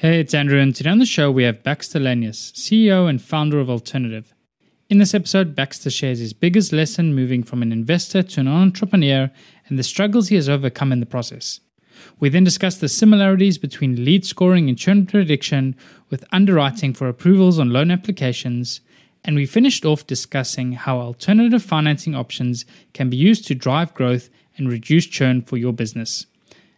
Hey, it's Andrew, and today on the show we have Baxter Lanius, CEO and founder of Alternative. In this episode, Baxter shares his biggest lesson moving from an investor to an entrepreneur and the struggles he has overcome in the process. We then discuss the similarities between lead scoring and churn prediction with underwriting for approvals on loan applications, and we finished off discussing how alternative financing options can be used to drive growth and reduce churn for your business.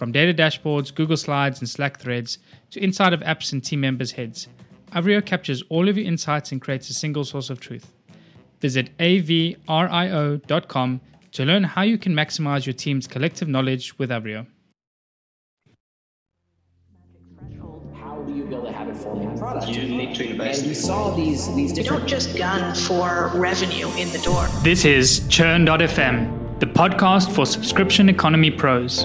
From data dashboards, Google Slides, and Slack threads to inside of apps and team members' heads, Avrio captures all of your insights and creates a single source of truth. Visit avrio.com to learn how you can maximize your team's collective knowledge with Avrio. How do you build a habit forming product? You need to invest. And we saw these these You don't just gun for revenue in the door. This is Churn.fm, the podcast for subscription economy pros.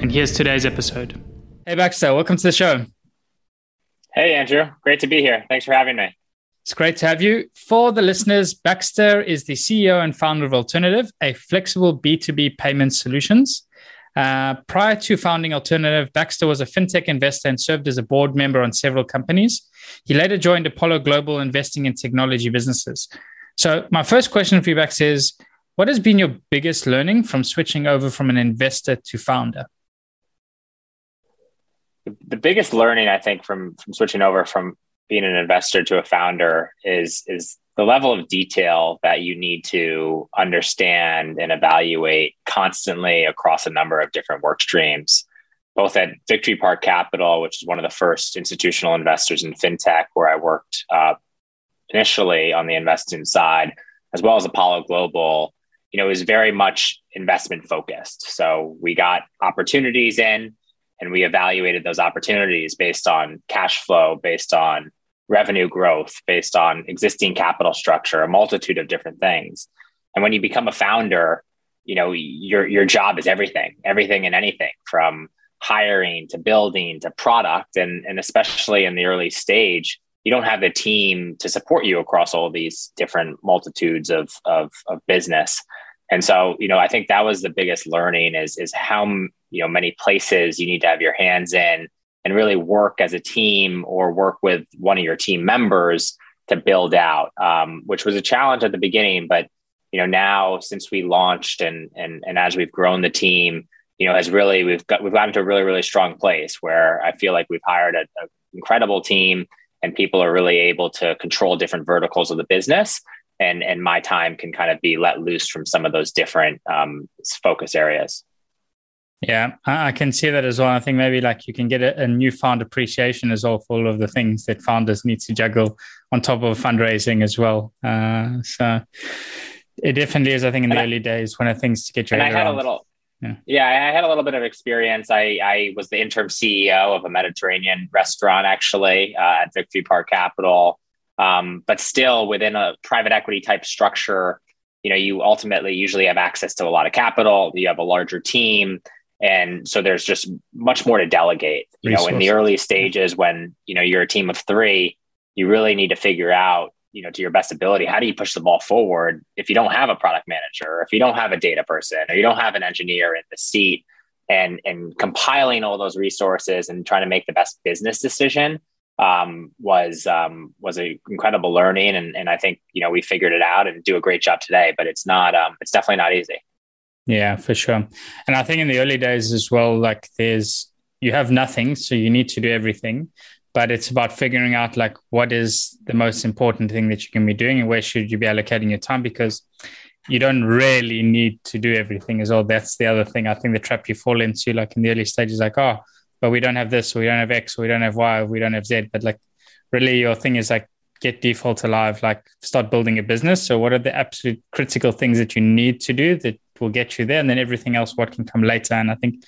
and here's today's episode. Hey, Baxter, welcome to the show. Hey, Andrew. Great to be here. Thanks for having me. It's great to have you. For the listeners, Baxter is the CEO and founder of Alternative, a flexible B2B payment solutions. Uh, prior to founding Alternative, Baxter was a fintech investor and served as a board member on several companies. He later joined Apollo Global, investing in technology businesses. So, my first question for you, Baxter, is what has been your biggest learning from switching over from an investor to founder? The, biggest learning, I think, from from switching over from being an investor to a founder is is the level of detail that you need to understand and evaluate constantly across a number of different work streams. Both at Victory Park Capital, which is one of the first institutional investors in fintech, where I worked uh, initially on the investing side, as well as Apollo Global, you know, was very much investment focused. So we got opportunities in and we evaluated those opportunities based on cash flow, based on revenue growth, based on existing capital structure, a multitude of different things. And when you become a founder, you know, your your job is everything, everything and anything from hiring to building to product and and especially in the early stage, you don't have the team to support you across all these different multitudes of of, of business. And so, you know, I think that was the biggest learning is is how you know many places you need to have your hands in and really work as a team or work with one of your team members to build out, um, which was a challenge at the beginning. But you know, now since we launched and and and as we've grown the team, you know, has really we've got we've gotten to a really really strong place where I feel like we've hired an incredible team and people are really able to control different verticals of the business. And, and my time can kind of be let loose from some of those different um, focus areas. Yeah, I I can see that as well. I think maybe like you can get a, a newfound appreciation as well for all of the things that founders need to juggle on top of fundraising as well. Uh, so it definitely is. I think in the And I- early days of the things to get your and I had a little Yeah. yeah. i had a little bit of experience i i was the interim ceo of a mediterranean restaurant actually uh, at victory park capital um, but still within a private equity type structure you know you ultimately usually have access to a lot of capital you have a larger team and so there's just much more to delegate you know in the early stages when you know you're a team of three you really need to figure out you know to your best ability how do you push the ball forward if you don't have a product manager or if you don't have a data person or you don't have an engineer in the seat and and compiling all those resources and trying to make the best business decision um, was um, was a incredible learning and, and I think you know we figured it out and do a great job today but it's not um, it's definitely not easy Yeah, for sure. And I think in the early days as well, like there's you have nothing, so you need to do everything. but it's about figuring out like what is the most important thing that you can be doing and where should you be allocating your time because you don't really need to do everything as well. That's the other thing. I think the trap you fall into, like in the early stages, like, oh, but we don't have this, we don't have X, we don't have Y, we don't have Z. But like, really, your thing is like, get default alive, like, start building a business. So, what are the absolute critical things that you need to do that will get you there? And then everything else, what can come later? And I think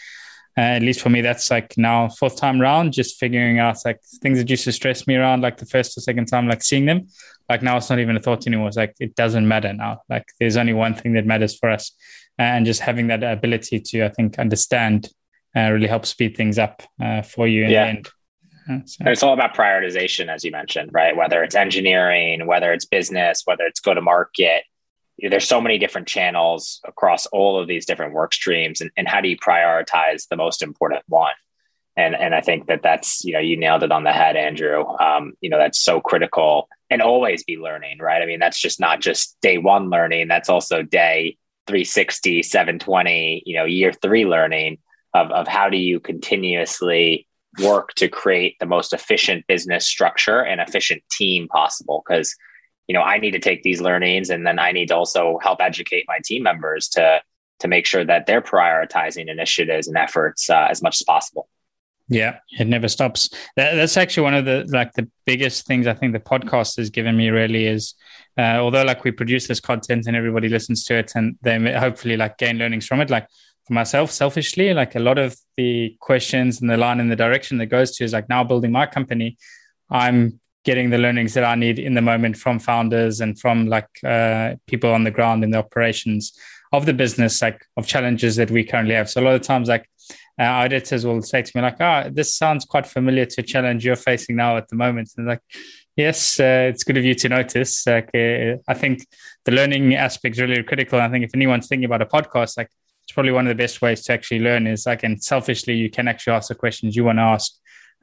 uh, at least for me, that's like now fourth time round, just figuring out like things that used to stress me around, like the first or second time, like seeing them. Like now, it's not even a thought anymore. It's like it doesn't matter now. Like there's only one thing that matters for us, and just having that ability to, I think, understand uh, really helps speed things up uh, for you in yeah. Uh, so. It's all about prioritization, as you mentioned, right? Whether it's engineering, whether it's business, whether it's go to market, there's so many different channels across all of these different work streams and, and how do you prioritize the most important one and and i think that that's you know you nailed it on the head andrew um, you know that's so critical and always be learning right i mean that's just not just day one learning that's also day 360 720 you know year three learning of, of how do you continuously work to create the most efficient business structure and efficient team possible because you know, I need to take these learnings and then I need to also help educate my team members to to make sure that they're prioritizing initiatives and efforts uh, as much as possible. Yeah, it never stops. That, that's actually one of the like the biggest things I think the podcast has given me really is uh, although like we produce this content and everybody listens to it and they hopefully like gain learnings from it. Like for myself, selfishly, like a lot of the questions and the line and the direction that goes to is like now building my company. I'm getting the learnings that I need in the moment from founders and from like uh, people on the ground in the operations of the business, like of challenges that we currently have. So a lot of times, like uh, our editors will say to me, like, "Ah, oh, this sounds quite familiar to a challenge you're facing now at the moment." And like, yes, uh, it's good of you to notice. Like, uh, I think the learning aspect is really critical. I think if anyone's thinking about a podcast, like it's probably one of the best ways to actually learn is like, and selfishly, you can actually ask the questions you want to ask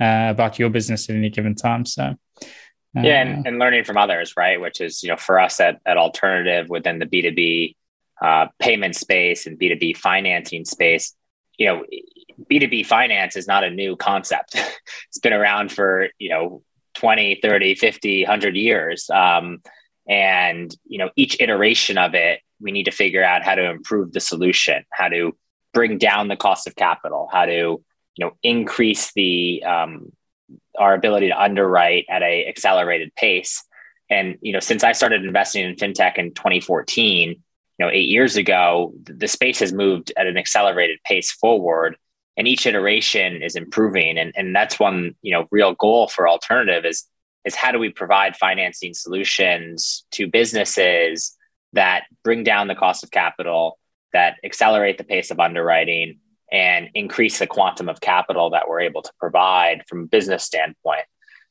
uh, about your business at any given time. So, uh, yeah, and, and, learning from others, right? Which is, you know, for us at, at Alternative within the B2B uh, payment space and B2B financing space, you know, B2B finance is not a new concept. it's been around for, you know, 20, 30, 50, 100 years. Um, and, you know, each iteration of it, we need to figure out how to improve the solution, how to bring down the cost of capital, how to you know increase the um, our ability to underwrite at a accelerated pace. And you know since i started investing in fintech in 2014 you know eight years ago the space has moved at an accelerated pace forward and each iteration is improving. And, and that's one you know real goal for alternative is is how do we provide financing solutions to businesses that bring down the cost of capital that accelerate the pace of underwriting and increase the quantum of capital that we're able to provide from a business standpoint.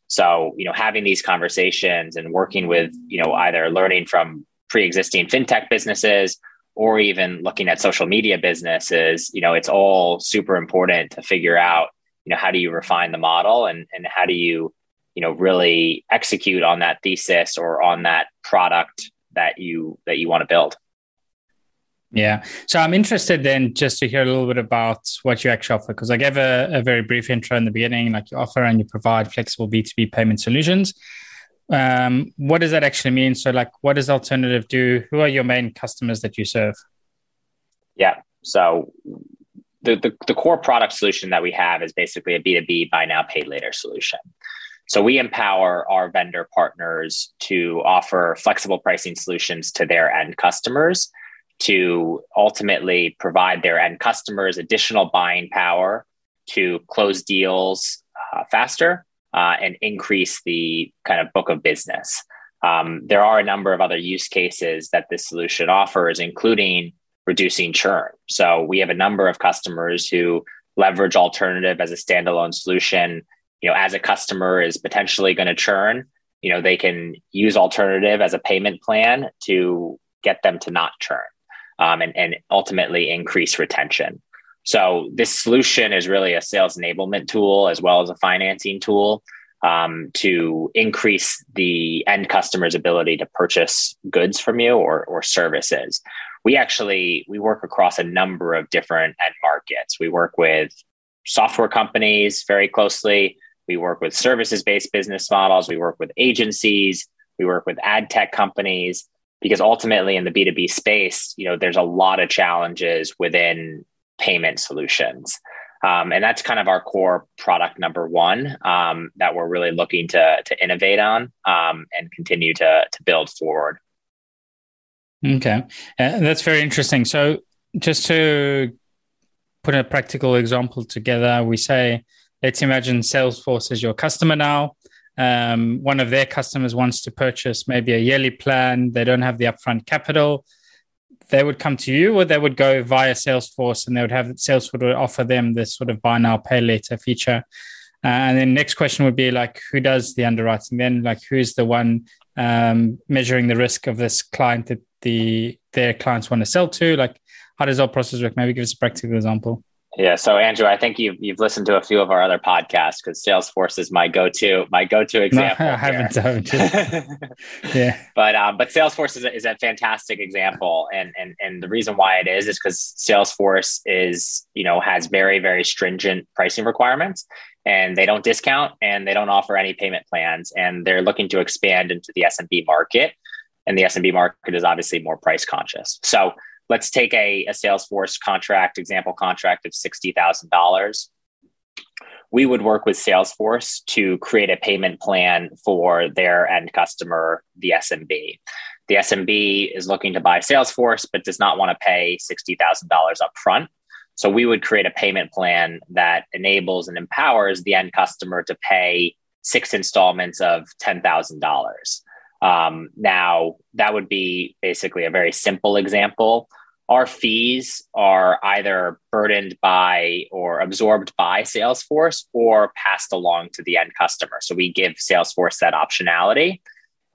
So, you know, having these conversations and working with, you know, either learning from pre-existing fintech businesses or even looking at social media businesses, you know, it's all super important to figure out, you know, how do you refine the model and and how do you, you know, really execute on that thesis or on that product that you that you want to build. Yeah. So I'm interested then just to hear a little bit about what you actually offer, because I gave a, a, very brief intro in the beginning, like you offer and you provide flexible B2B payment solutions. Um, what does that actually mean? So, like, what does Alternative do? Who are your main customers that you serve? Yeah. So, the, the, the core product solution that we have is basically a B2B buy now, pay later solution. So, we empower our vendor partners to offer flexible pricing solutions to their end customers to ultimately provide their end customers additional buying power to close deals uh, faster uh, and increase the kind of book of business. Um, there are a number of other use cases that this solution offers, including reducing churn. So we have a number of customers who leverage alternative as a standalone solution. You know, as a customer is potentially going to churn, you know, they can use alternative as a payment plan to get them to not churn um, and, and ultimately increase retention. So this solution is really a sales enablement tool as well as a financing tool um, to increase the end customer's ability to purchase goods from you or, or services. We actually we work across a number of different end markets. We work with software companies very closely. We work with services based business models. We work with agencies. We work with ad tech companies because ultimately in the B2B space, you know, there's a lot of challenges within payment solutions. Um, and that's kind of our core product number one um, that we're really looking to, to innovate on um, and continue to, to build forward. Okay. Uh, that's very interesting. So, just to put a practical example together, we say, let's imagine Salesforce is your customer now. Um, one of their customers wants to purchase maybe a yearly plan. They don't have the upfront capital they would come to you or they would go via Salesforce and they would have Salesforce would offer them this sort of buy now, pay later feature. Uh, and then next question would be like, who does the underwriting? Then like, who's the one um, measuring the risk of this client that the their clients want to sell to? Like, how does our process work? Maybe give us a practical example. Yeah. So Andrew, I think you've you've listened to a few of our other podcasts because Salesforce is my go-to my go-to example. No, I haven't. Haven't yeah. But um, but Salesforce is a, is a fantastic example, and and and the reason why it is is because Salesforce is you know has very very stringent pricing requirements, and they don't discount and they don't offer any payment plans, and they're looking to expand into the SMB market, and the SMB market is obviously more price conscious. So let's take a, a Salesforce contract, example contract of $60,000. We would work with Salesforce to create a payment plan for their end customer, the SMB. The SMB is looking to buy Salesforce, but does not want to pay $60,000 upfront. So we would create a payment plan that enables and empowers the end customer to pay six installments of $10,000. Um, now, that would be basically a very simple example. Our fees are either burdened by or absorbed by Salesforce or passed along to the end customer. So we give Salesforce that optionality.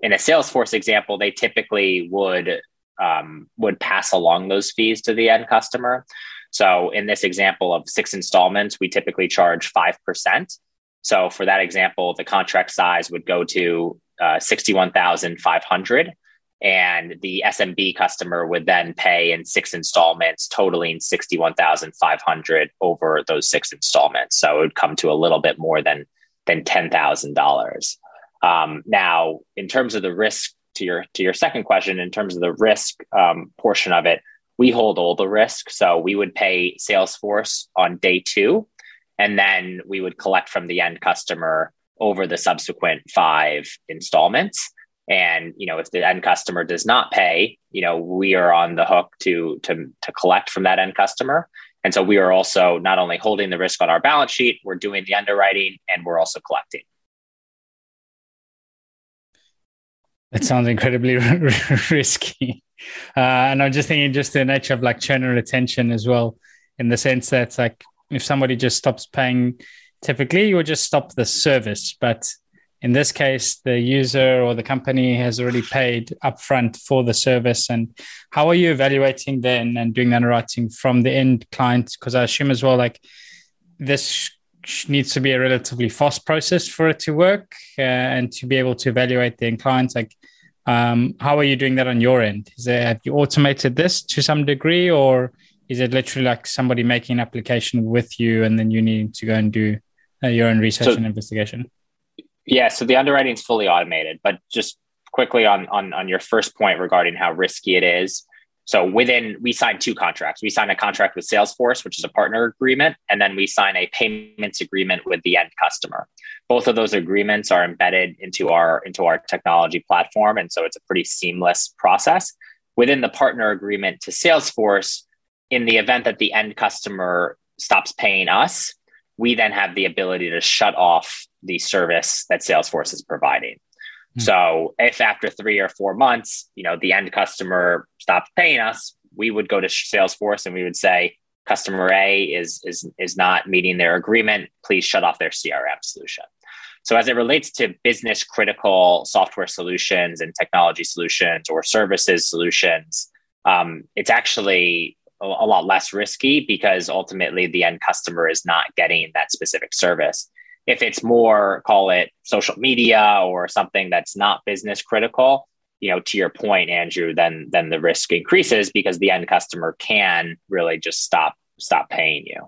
In a Salesforce example, they typically would um, would pass along those fees to the end customer. So in this example of six installments, we typically charge five percent. So for that example, the contract size would go to uh, 61,500 and the SMB customer would then pay in six installments, totaling 61,500 over those six installments. So it would come to a little bit more than, than $10,000. Um, now, in terms of the risk to your, to your second question, in terms of the risk um, portion of it, we hold all the risk. So we would pay Salesforce on day two, and then we would collect from the end customer over the subsequent five installments. And you know, if the end customer does not pay, you know, we are on the hook to to to collect from that end customer. And so we are also not only holding the risk on our balance sheet, we're doing the underwriting, and we're also collecting. that sounds incredibly risky. Uh, and I'm just thinking, just the nature of like churn and retention as well, in the sense that like if somebody just stops paying typically you would just stop the service. But in this case the user or the company has already paid upfront for the service. And how are you evaluating then and doing the underwriting from the end client? Because i assume as well like this needs to be a relatively fast process for it to work uh, and to be able to evaluate the end clients like um, how are you doing that on your end? Is there have you automated this to some degree or is it literally like somebody making an application with you and then you need to go and do uh, your own research so, and investigation? Yeah, so the underwriting is fully automated, but just quickly on, on on your first point regarding how risky it is. So within we sign two contracts. We sign a contract with Salesforce, which is a partner agreement, and then we sign a payments agreement with the end customer. Both of those agreements are embedded into our into our technology platform, and so it's a pretty seamless process. Within the partner agreement to Salesforce, in the event that the end customer stops paying us, we then have the ability to shut off the service that Salesforce is providing. Mm-hmm. So if after three or four months, you know, the end customer stopped paying us, we would go to Salesforce and we would say, customer A is is is not meeting their agreement. Please shut off their CRM solution. So as it relates to business critical software solutions and technology solutions or services solutions, um, it's actually a, lot less risky because ultimately the end customer is not getting that specific service. If it's more, call it social media or something that's not business critical, you know, to your point, Andrew, then then the risk increases because the end customer can really just stop stop paying you.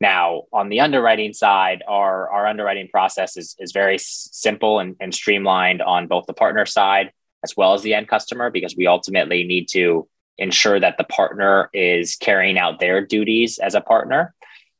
Now, on the underwriting side, our, our underwriting process is, is very simple and, and streamlined on both the partner side as well as the end customer, because we ultimately need to ensure that the partner is carrying out their duties as a partner.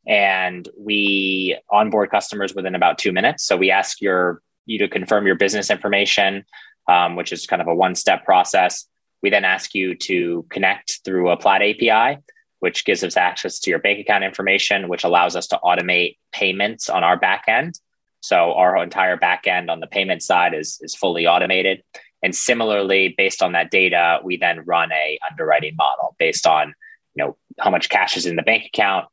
And we onboard customers within about two minutes. So we ask your you to confirm your business information, um, which is kind of a one step process. We then ask you to connect through a Plaid API, which gives us access to your bank account information, which allows us to automate payments on our back end. So our entire back end on the payment side is, is fully automated. And similarly, based on that data, we then run a underwriting model based on you know how much cash is in the bank account,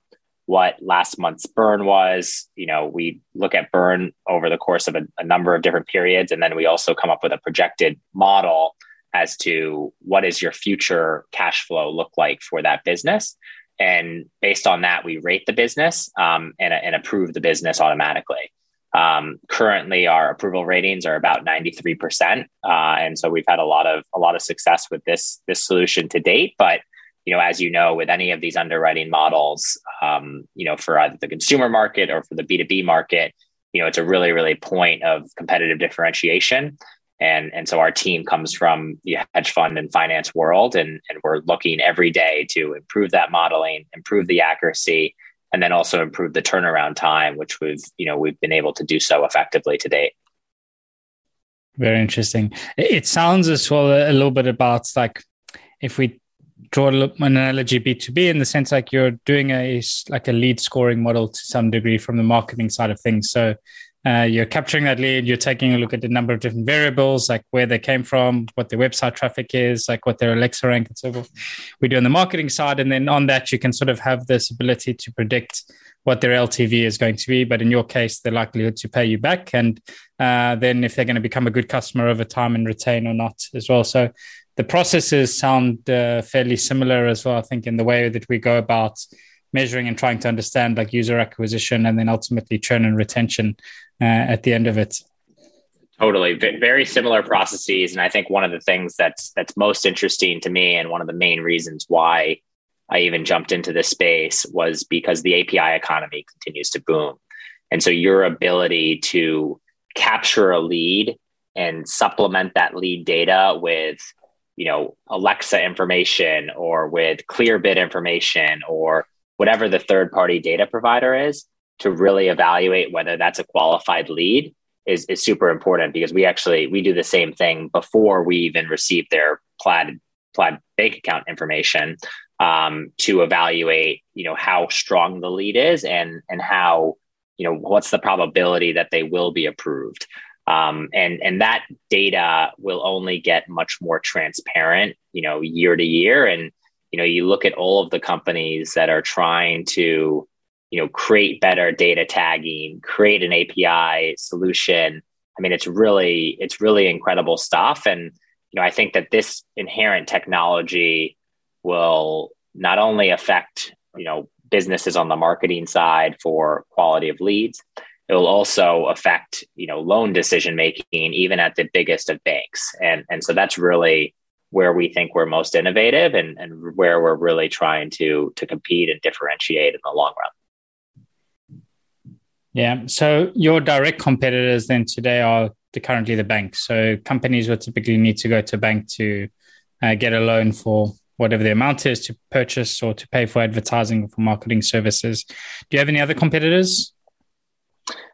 what last month's burn was. You know, we look at burn over the course of a, a number of different periods, and then we also come up with a projected model as to what is your future cash flow look like for that business. And based on that, we rate the business um, and, and approve the business automatically. Um, currently, our approval ratings are about 93%, uh, and so we've had a lot of a lot of success with this this solution to date. But you know, as you know, with any of these underwriting models, um, you know, for either the consumer market or for the B two B market, you know, it's a really really point of competitive differentiation. And, and so our team comes from the hedge fund and finance world, and, and we're looking every day to improve that modeling, improve the accuracy, and then also improve the turnaround time, which we've you know we've been able to do so effectively to date. Very interesting. It sounds as well a little bit about like if we draw an analogy B two B in the sense like you're doing a like a lead scoring model to some degree from the marketing side of things. So uh, you're capturing that lead, you're taking a look at a number of different variables, like where they came from, what their website traffic is, like what their Alexa rank, and so forth. We do on the marketing side. And then on that, you can sort of have this ability to predict what their LTV is going to be. But in your case, the likelihood to pay you back. And uh, then if they're going to become a good customer over time and retain or not as well. So the processes sound uh, fairly similar as well, I think, in the way that we go about measuring and trying to understand like user acquisition and then ultimately churn and retention uh, at the end of it. Totally, very similar processes, and I think one of the things that's that's most interesting to me, and one of the main reasons why I even jumped into this space was because the API economy continues to boom, and so your ability to capture a lead and supplement that lead data with you know alexa information or with clearbit information or whatever the third party data provider is to really evaluate whether that's a qualified lead is, is super important because we actually we do the same thing before we even receive their plaid plaid bank account information um, to evaluate you know how strong the lead is and and how you know what's the probability that they will be approved. Um, and and that data will only get much more transparent you know year to year and you know you look at all of the companies that are trying to you know create better data tagging create an api solution. I mean it's really it's really incredible stuff. And you know i think that this inherent technology will not only affect you know businesses on the marketing side for quality of leads it will also affect you know loan decision making even at the biggest of banks. And and so that's really where we think we're most innovative and, and where we're really trying to to compete and differentiate in the long run yeah. So your direct competitors then today are the, currently the banks. So companies would typically need to go to a bank to uh, get a loan for whatever the amount is to purchase or to pay for advertising or for marketing services. Do you have any other competitors?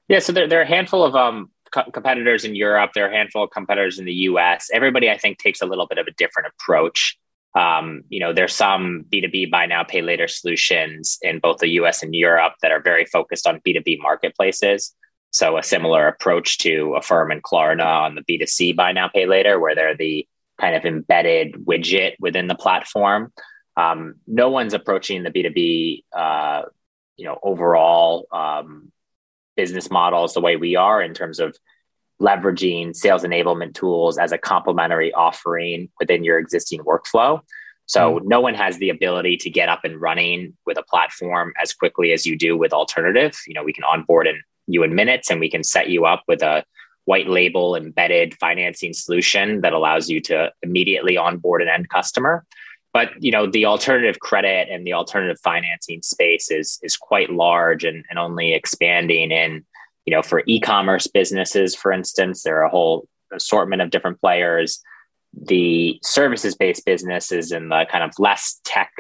Yeah. So there, there are a handful of um, co- competitors in Europe. There are a handful of competitors in the US. Everybody, I think, takes a little bit of a different approach. Um, you know, there's some B2B buy now, pay later solutions in both the US and Europe that are very focused on B2B marketplaces. So a similar approach to Affirm and Klarna on the B2C buy now, pay later, where they're the kind of embedded widget within the platform. Um, no one's approaching the B2B, uh, you know, overall um, business models the way we are in terms of leveraging sales enablement tools as a complementary offering within your existing workflow. So mm. no one has the ability to get up and running with a platform as quickly as you do with alternative. You know, we can onboard in you in minutes and we can set you up with a white label embedded financing solution that allows you to immediately onboard an end customer. But you know the alternative credit and the alternative financing space is is quite large and, and only expanding in you know for e-commerce businesses for instance there are a whole assortment of different players. The services based businesses and the kind of less tech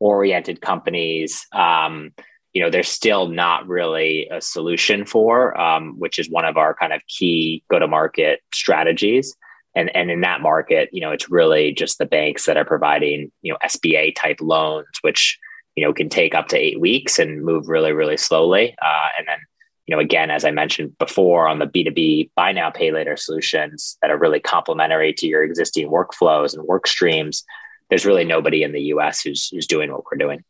oriented companies um, you know there's still not really a solution for um, which is one of our kind of key go to market strategies and and in that market you know it's really just the banks that are providing you know sba type loans which you know can take up to eight weeks and move really really slowly. Uh, and then you know again as i mentioned before on the b2b buy now pay later solutions that are really complementary to your existing workflows and work streams there's really nobody in the us who's who's doing what we're doing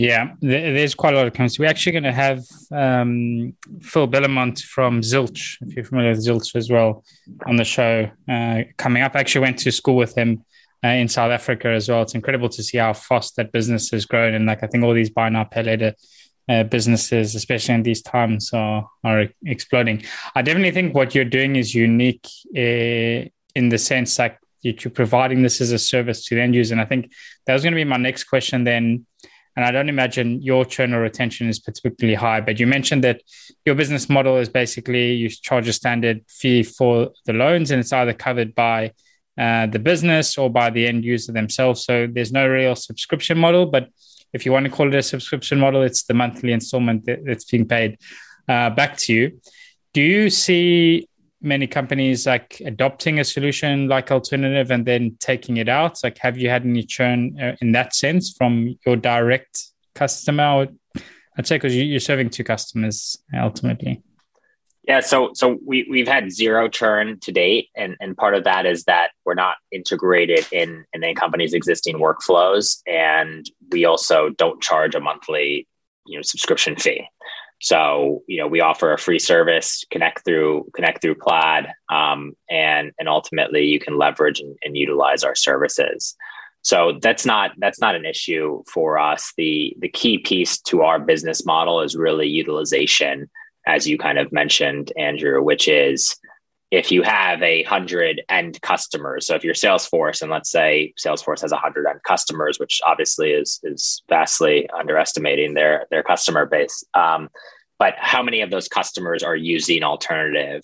yeah, there's quite a lot of companies. We're actually going to have um, Phil Belamant from Zilch, if you're familiar with Zilch as well, on the show uh, coming up. I actually went to school with him uh, in South Africa as well. It's incredible to see how fast that business has grown. And like I think all these buy now, pay later uh, businesses, especially in these times, are, are exploding. I definitely think what you're doing is unique uh, in the sense like you're providing this as a service to the end user. And I think that was going to be my next question then and I don't imagine your churn or retention is particularly high, but you mentioned that your business model is basically you charge a standard fee for the loans and it's either covered by uh, the business or by the end user themselves. So there's no real subscription model, but if you want to call it a subscription model, it's the monthly installment that's being paid uh, back to you. Do you see many companies like adopting a solution like alternative and then taking it out? Like have you had any churn uh, in that sense from your direct customer? I'd say because you're serving two customers ultimately. Yeah so so we, we've had zero churn to date and, and part of that is that we're not integrated in in a company's existing workflows and we also don't charge a monthly you know subscription fee so you know we offer a free service, connect through connect through Plaid, um, and and ultimately you can leverage and, and, utilize our services. So that's not that's not an issue for us. The the key piece to our business model is really utilization, as you kind of mentioned, Andrew, which is if you have a hundred end customers, so if you're Salesforce and let's say Salesforce has a hundred end customers, which obviously is is vastly underestimating their their customer base. Um, but how many of those customers are using alternative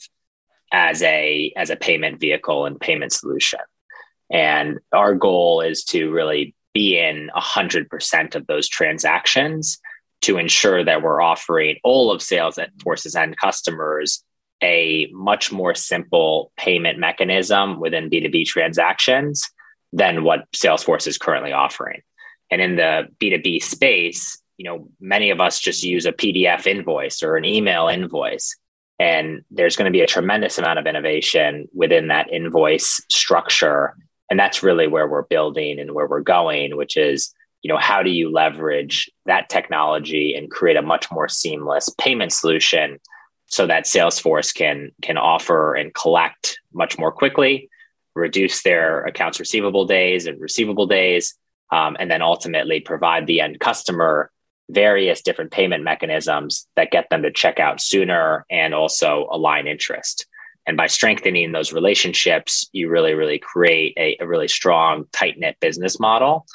as a as a payment vehicle and payment solution? And our goal is to really be in hundred percent of those transactions to ensure that we're offering all of Salesforce's end customers a much more simple payment mechanism within B2B transactions than what Salesforce is currently offering. And in the B2B space, you know, many of us just use a PDF invoice or an email invoice. And there's going to be a tremendous amount of innovation within that invoice structure. And that's really where we're building and where we're going, which is, you know, how do you leverage that technology and create a much more seamless payment solution so that Salesforce can can offer and collect much more quickly, reduce their accounts receivable days and receivable days, um, and then ultimately provide the end customer various different payment mechanisms that get them to check out sooner and also align interest. And by strengthening those relationships, you really, really create a, a really strong, tight knit business model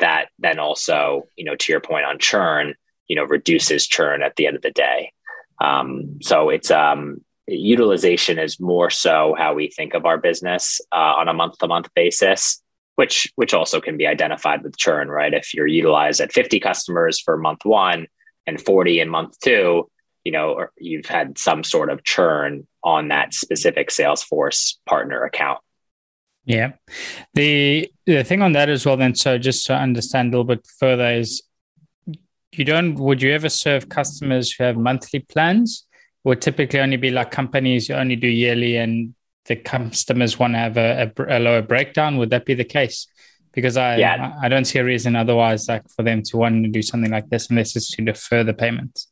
that then also, you know, to your point on churn, you know, reduces churn at the end of the day. Um, so it's um, utilization is more so how we think of our business uh, on a month to month basis, which which also can be identified with churn, right? If you're utilized at 50 customers for month one and 40 in month two, you know, you've had some sort of churn on that specific Salesforce partner account. Yeah. The the thing on that as well then so just to understand a little bit further is you don't would you ever serve customers who have monthly plans? Would typically only be like companies you only do yearly and the customers want to have a, a, a lower breakdown? Would that be the case? Because I, yeah. I don't see a reason otherwise like for them to want to do something like this unless it's to defer the payments.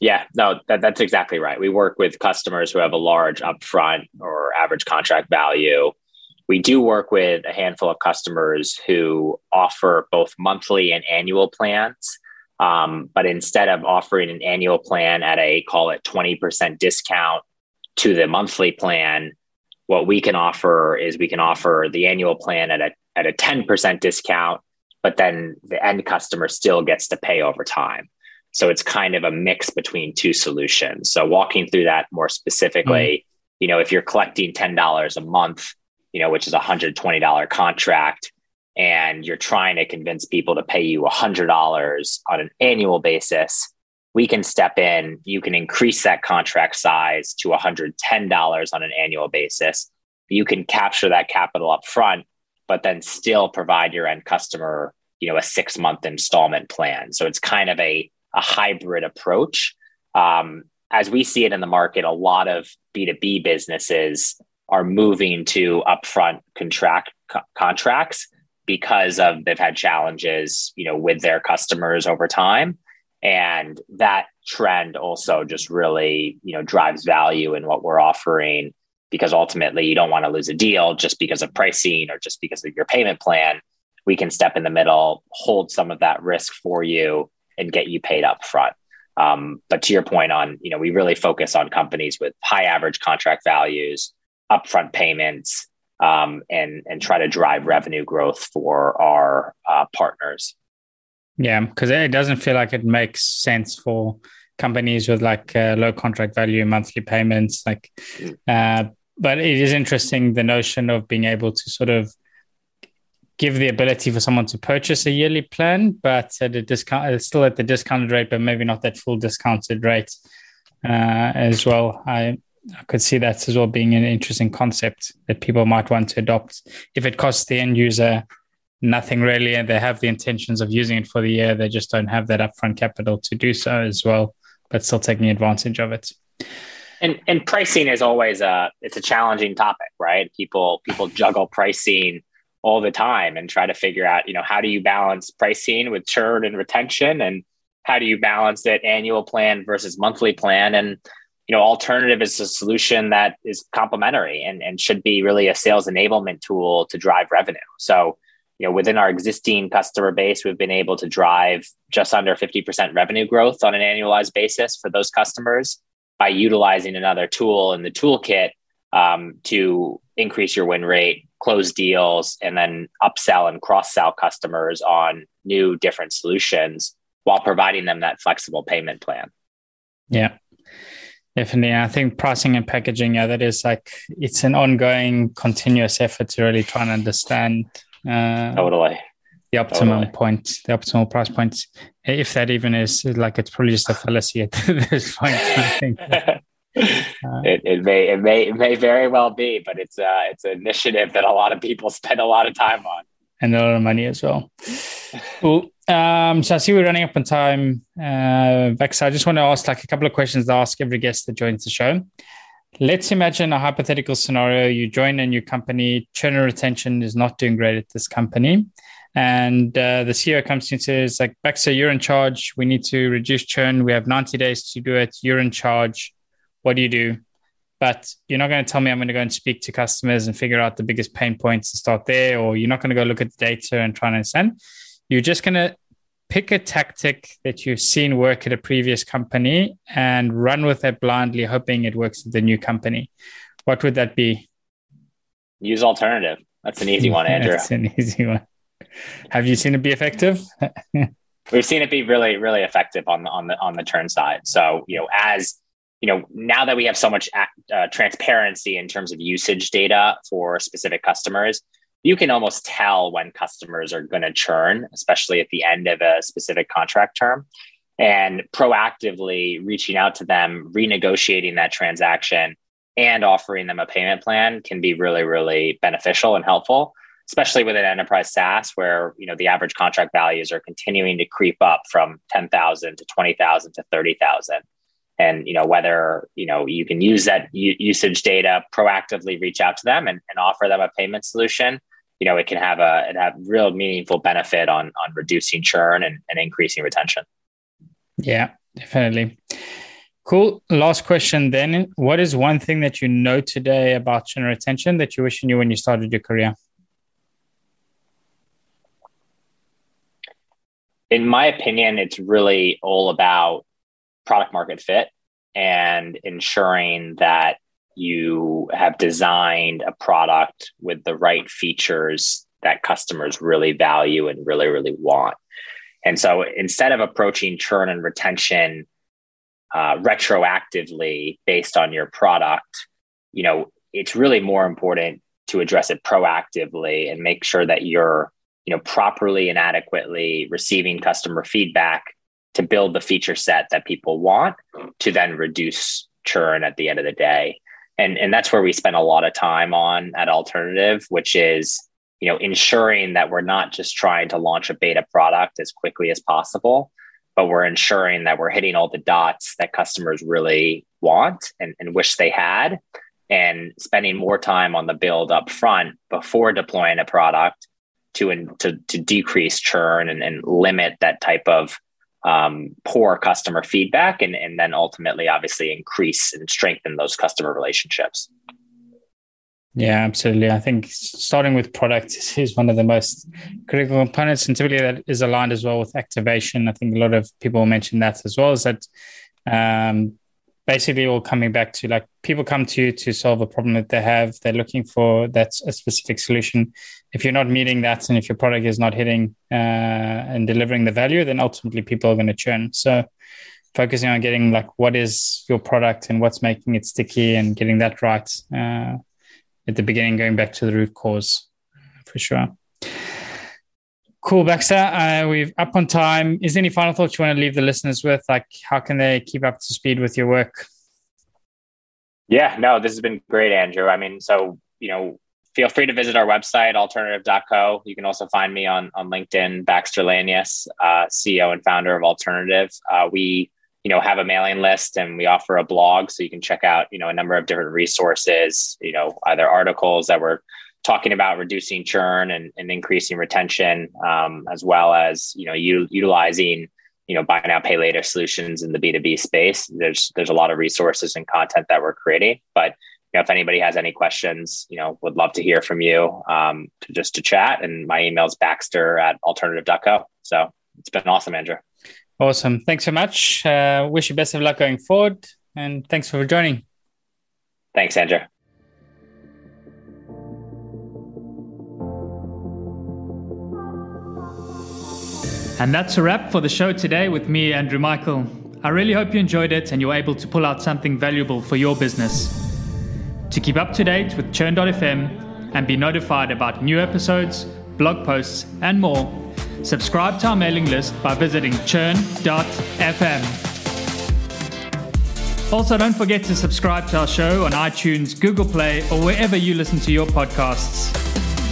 Yeah. No that, that's exactly right. We work with customers who have a large upfront or average contract value. We do work with a handful of customers who offer both monthly and annual plans um, but instead of offering an annual plan at a call it 20% discount to the monthly plan, what we can offer is we can offer the annual plan at a at a 10% discount, but then the end customer still gets to pay over time. So it's kind of a mix between two solutions. So walking through that more specifically, mm. you know, if you're collecting $10 a month, you know, which is a $120 contract, and you're trying to convince people to pay you $100 on an annual basis, we can step in. You can increase that contract size to $110 on an annual basis. You can capture that capital up front, but then still provide your end customer, you know, a six month installment plan. So it's kind of a, a hybrid approach. Um, as we see it in the market, a lot of B2B businesses are moving to upfront contract co- contracts because of they've had challenges, you know, with their customers over time. And that trend also just really, you know, drives value in what we're offering because ultimately you don't want to lose a deal just because of pricing or just because of your payment plan. We can step in the middle, hold some of that risk for you and get you paid up front. Um, but to your point on, you know, we really focus on companies with high average contract values, upfront payments, um, and and try to drive revenue growth for our uh, partners. Yeah, because it doesn't feel like it makes sense for companies with like uh, low contract value monthly payments. Like, mm. uh, but it is interesting the notion of being able to sort of give the ability for someone to purchase a yearly plan, but at a discount, uh, still at the discounted rate, but maybe not that full discounted rate uh, as well. I I could see that as well being an interesting concept that people might want to adopt. If it costs the end user nothing really, and they have the intentions of using it for the year, they just don't have that upfront capital to do so as well, but still taking advantage of it. And and pricing is always a it's a challenging topic, right? People people juggle pricing all the time and try to figure out, you know, how do you balance pricing with churn and retention and how do you balance that annual plan versus monthly plan and you know, alternative is a solution that is complementary and, and should be really a sales enablement tool to drive revenue. So, you know, within our existing customer base, we've been able to drive just under 50% revenue growth on an annualized basis for those customers by utilizing another tool in the toolkit um, to increase your win rate, close deals, and then upsell and cross sell customers on new different solutions while providing them that flexible payment plan. Yeah. Definitely. I think pricing and packaging, yeah, that is like it's an ongoing, continuous effort to really try and understand uh, totally the optimum totally. point, the optimal price point. If that even is like it's probably just a fallacy at this point. I think. Uh, it, it may it may it may very well be, but it's uh it's an initiative that a lot of people spend a lot of time on and a lot of money as well. cool. Um, so I see we're running up on time, uh, Vex. I just want to ask like a couple of questions to ask every guest that joins the show. Let's imagine a hypothetical scenario. You join a new company, churn and retention is not doing great at this company. And uh, the CEO comes to you and says, like, Baxter, you're in charge. We need to reduce churn. We have 90 days to do it. You're in charge. What do you do? But you're not going to tell me I'm going to go and speak to customers and figure out the biggest pain points and start there, or you're not going to go look at the data and try and understand you're just going to pick a tactic that you've seen work at a previous company and run with it blindly, hoping it works at the new company. What would that be? Use alternative. That's an easy one, Andrew. That's an easy one. Have you seen it be effective? We've seen it be really, really effective on the on the on the churn side. So you know, as you know, now that we have so much uh, transparency in terms of usage data for specific customers, you can almost tell when customers are going to churn, especially at the end of a specific contract term. And proactively reaching out to them, renegotiating that transaction, and offering them a payment plan can be really, really beneficial and helpful, especially with an enterprise SaaS where you know the average contract values are continuing to creep up from 10,000 to 20,000 to 30,000 and you know whether you know you can use that u- usage data proactively reach out to them and, and offer them a payment solution you know, it can have a it have real meaningful benefit on on reducing churn and, and increasing retention. Yeah, definitely. Cool. Last question then. What is one thing that you know today about churn retention that you wish you knew when you started your career? In my opinion, it's really all about product market fit and ensuring that you have designed a product with the right features that customers really value and really, really want. And so instead of approaching churn and retention uh, retroactively based on your product, you know, it's really more important to address it proactively and make sure that you're, you know, properly and adequately receiving customer feedback to build the feature set that people want to then reduce churn at the end of the day. And, and that's where we spend a lot of time on at Alternative, which is you know ensuring that we're not just trying to launch a beta product as quickly as possible but we're ensuring that we're hitting all the dots that customers really want and, and wish they had and spending more time on the build up front before deploying a product to, to, to decrease churn and, and limit that type of um, poor customer feedback and, and then ultimately obviously increase and strengthen those customer relationships yeah, absolutely. I think starting with product is one of the most critical components, and typically that is aligned as well with activation. I think a lot of people mention that as well. Is that um, basically all coming back to like people come to you to solve a problem that they have. They're looking for that's a specific solution. If you're not meeting that, and if your product is not hitting uh, and delivering the value, then ultimately people are going to churn. So focusing on getting like what is your product and what's making it sticky and getting that right. Uh, at the beginning, going back to the root cause for sure. Cool, Baxter. Uh, we've up on time. Is there any final thoughts you want to leave the listeners with? Like, how can they keep up to speed with your work? Yeah, no, this has been great, Andrew. I mean, so you know, feel free to visit our website, alternative.co. You can also find me on on LinkedIn, Baxter Lanius, uh, CEO and founder of Alternative. Uh, we you know have a mailing list and we offer a blog so you can check out you know a number of different resources you know either articles that we're talking about reducing churn and, and increasing retention um, as well as you know u- utilizing you know buy now pay later solutions in the b2b space there's there's a lot of resources and content that we're creating but you know if anybody has any questions you know would love to hear from you um, to just to chat and my email is baxter at alternative.co so it's been awesome andrew Awesome. Thanks so much. Uh, wish you best of luck going forward. And thanks for joining. Thanks, Andrew. And that's a wrap for the show today with me, Andrew Michael. I really hope you enjoyed it and you're able to pull out something valuable for your business. To keep up to date with Churn.fm and be notified about new episodes, blog posts, and more, Subscribe to our mailing list by visiting churn.fm. Also, don't forget to subscribe to our show on iTunes, Google Play, or wherever you listen to your podcasts.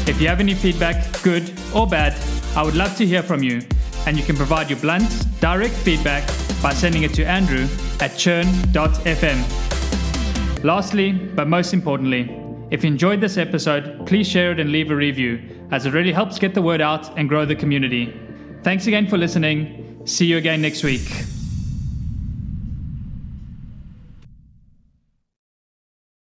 If you have any feedback, good or bad, I would love to hear from you, and you can provide your blunt, direct feedback by sending it to Andrew at churn.fm. Lastly, but most importantly, if you enjoyed this episode, please share it and leave a review, as it really helps get the word out and grow the community. Thanks again for listening. See you again next week.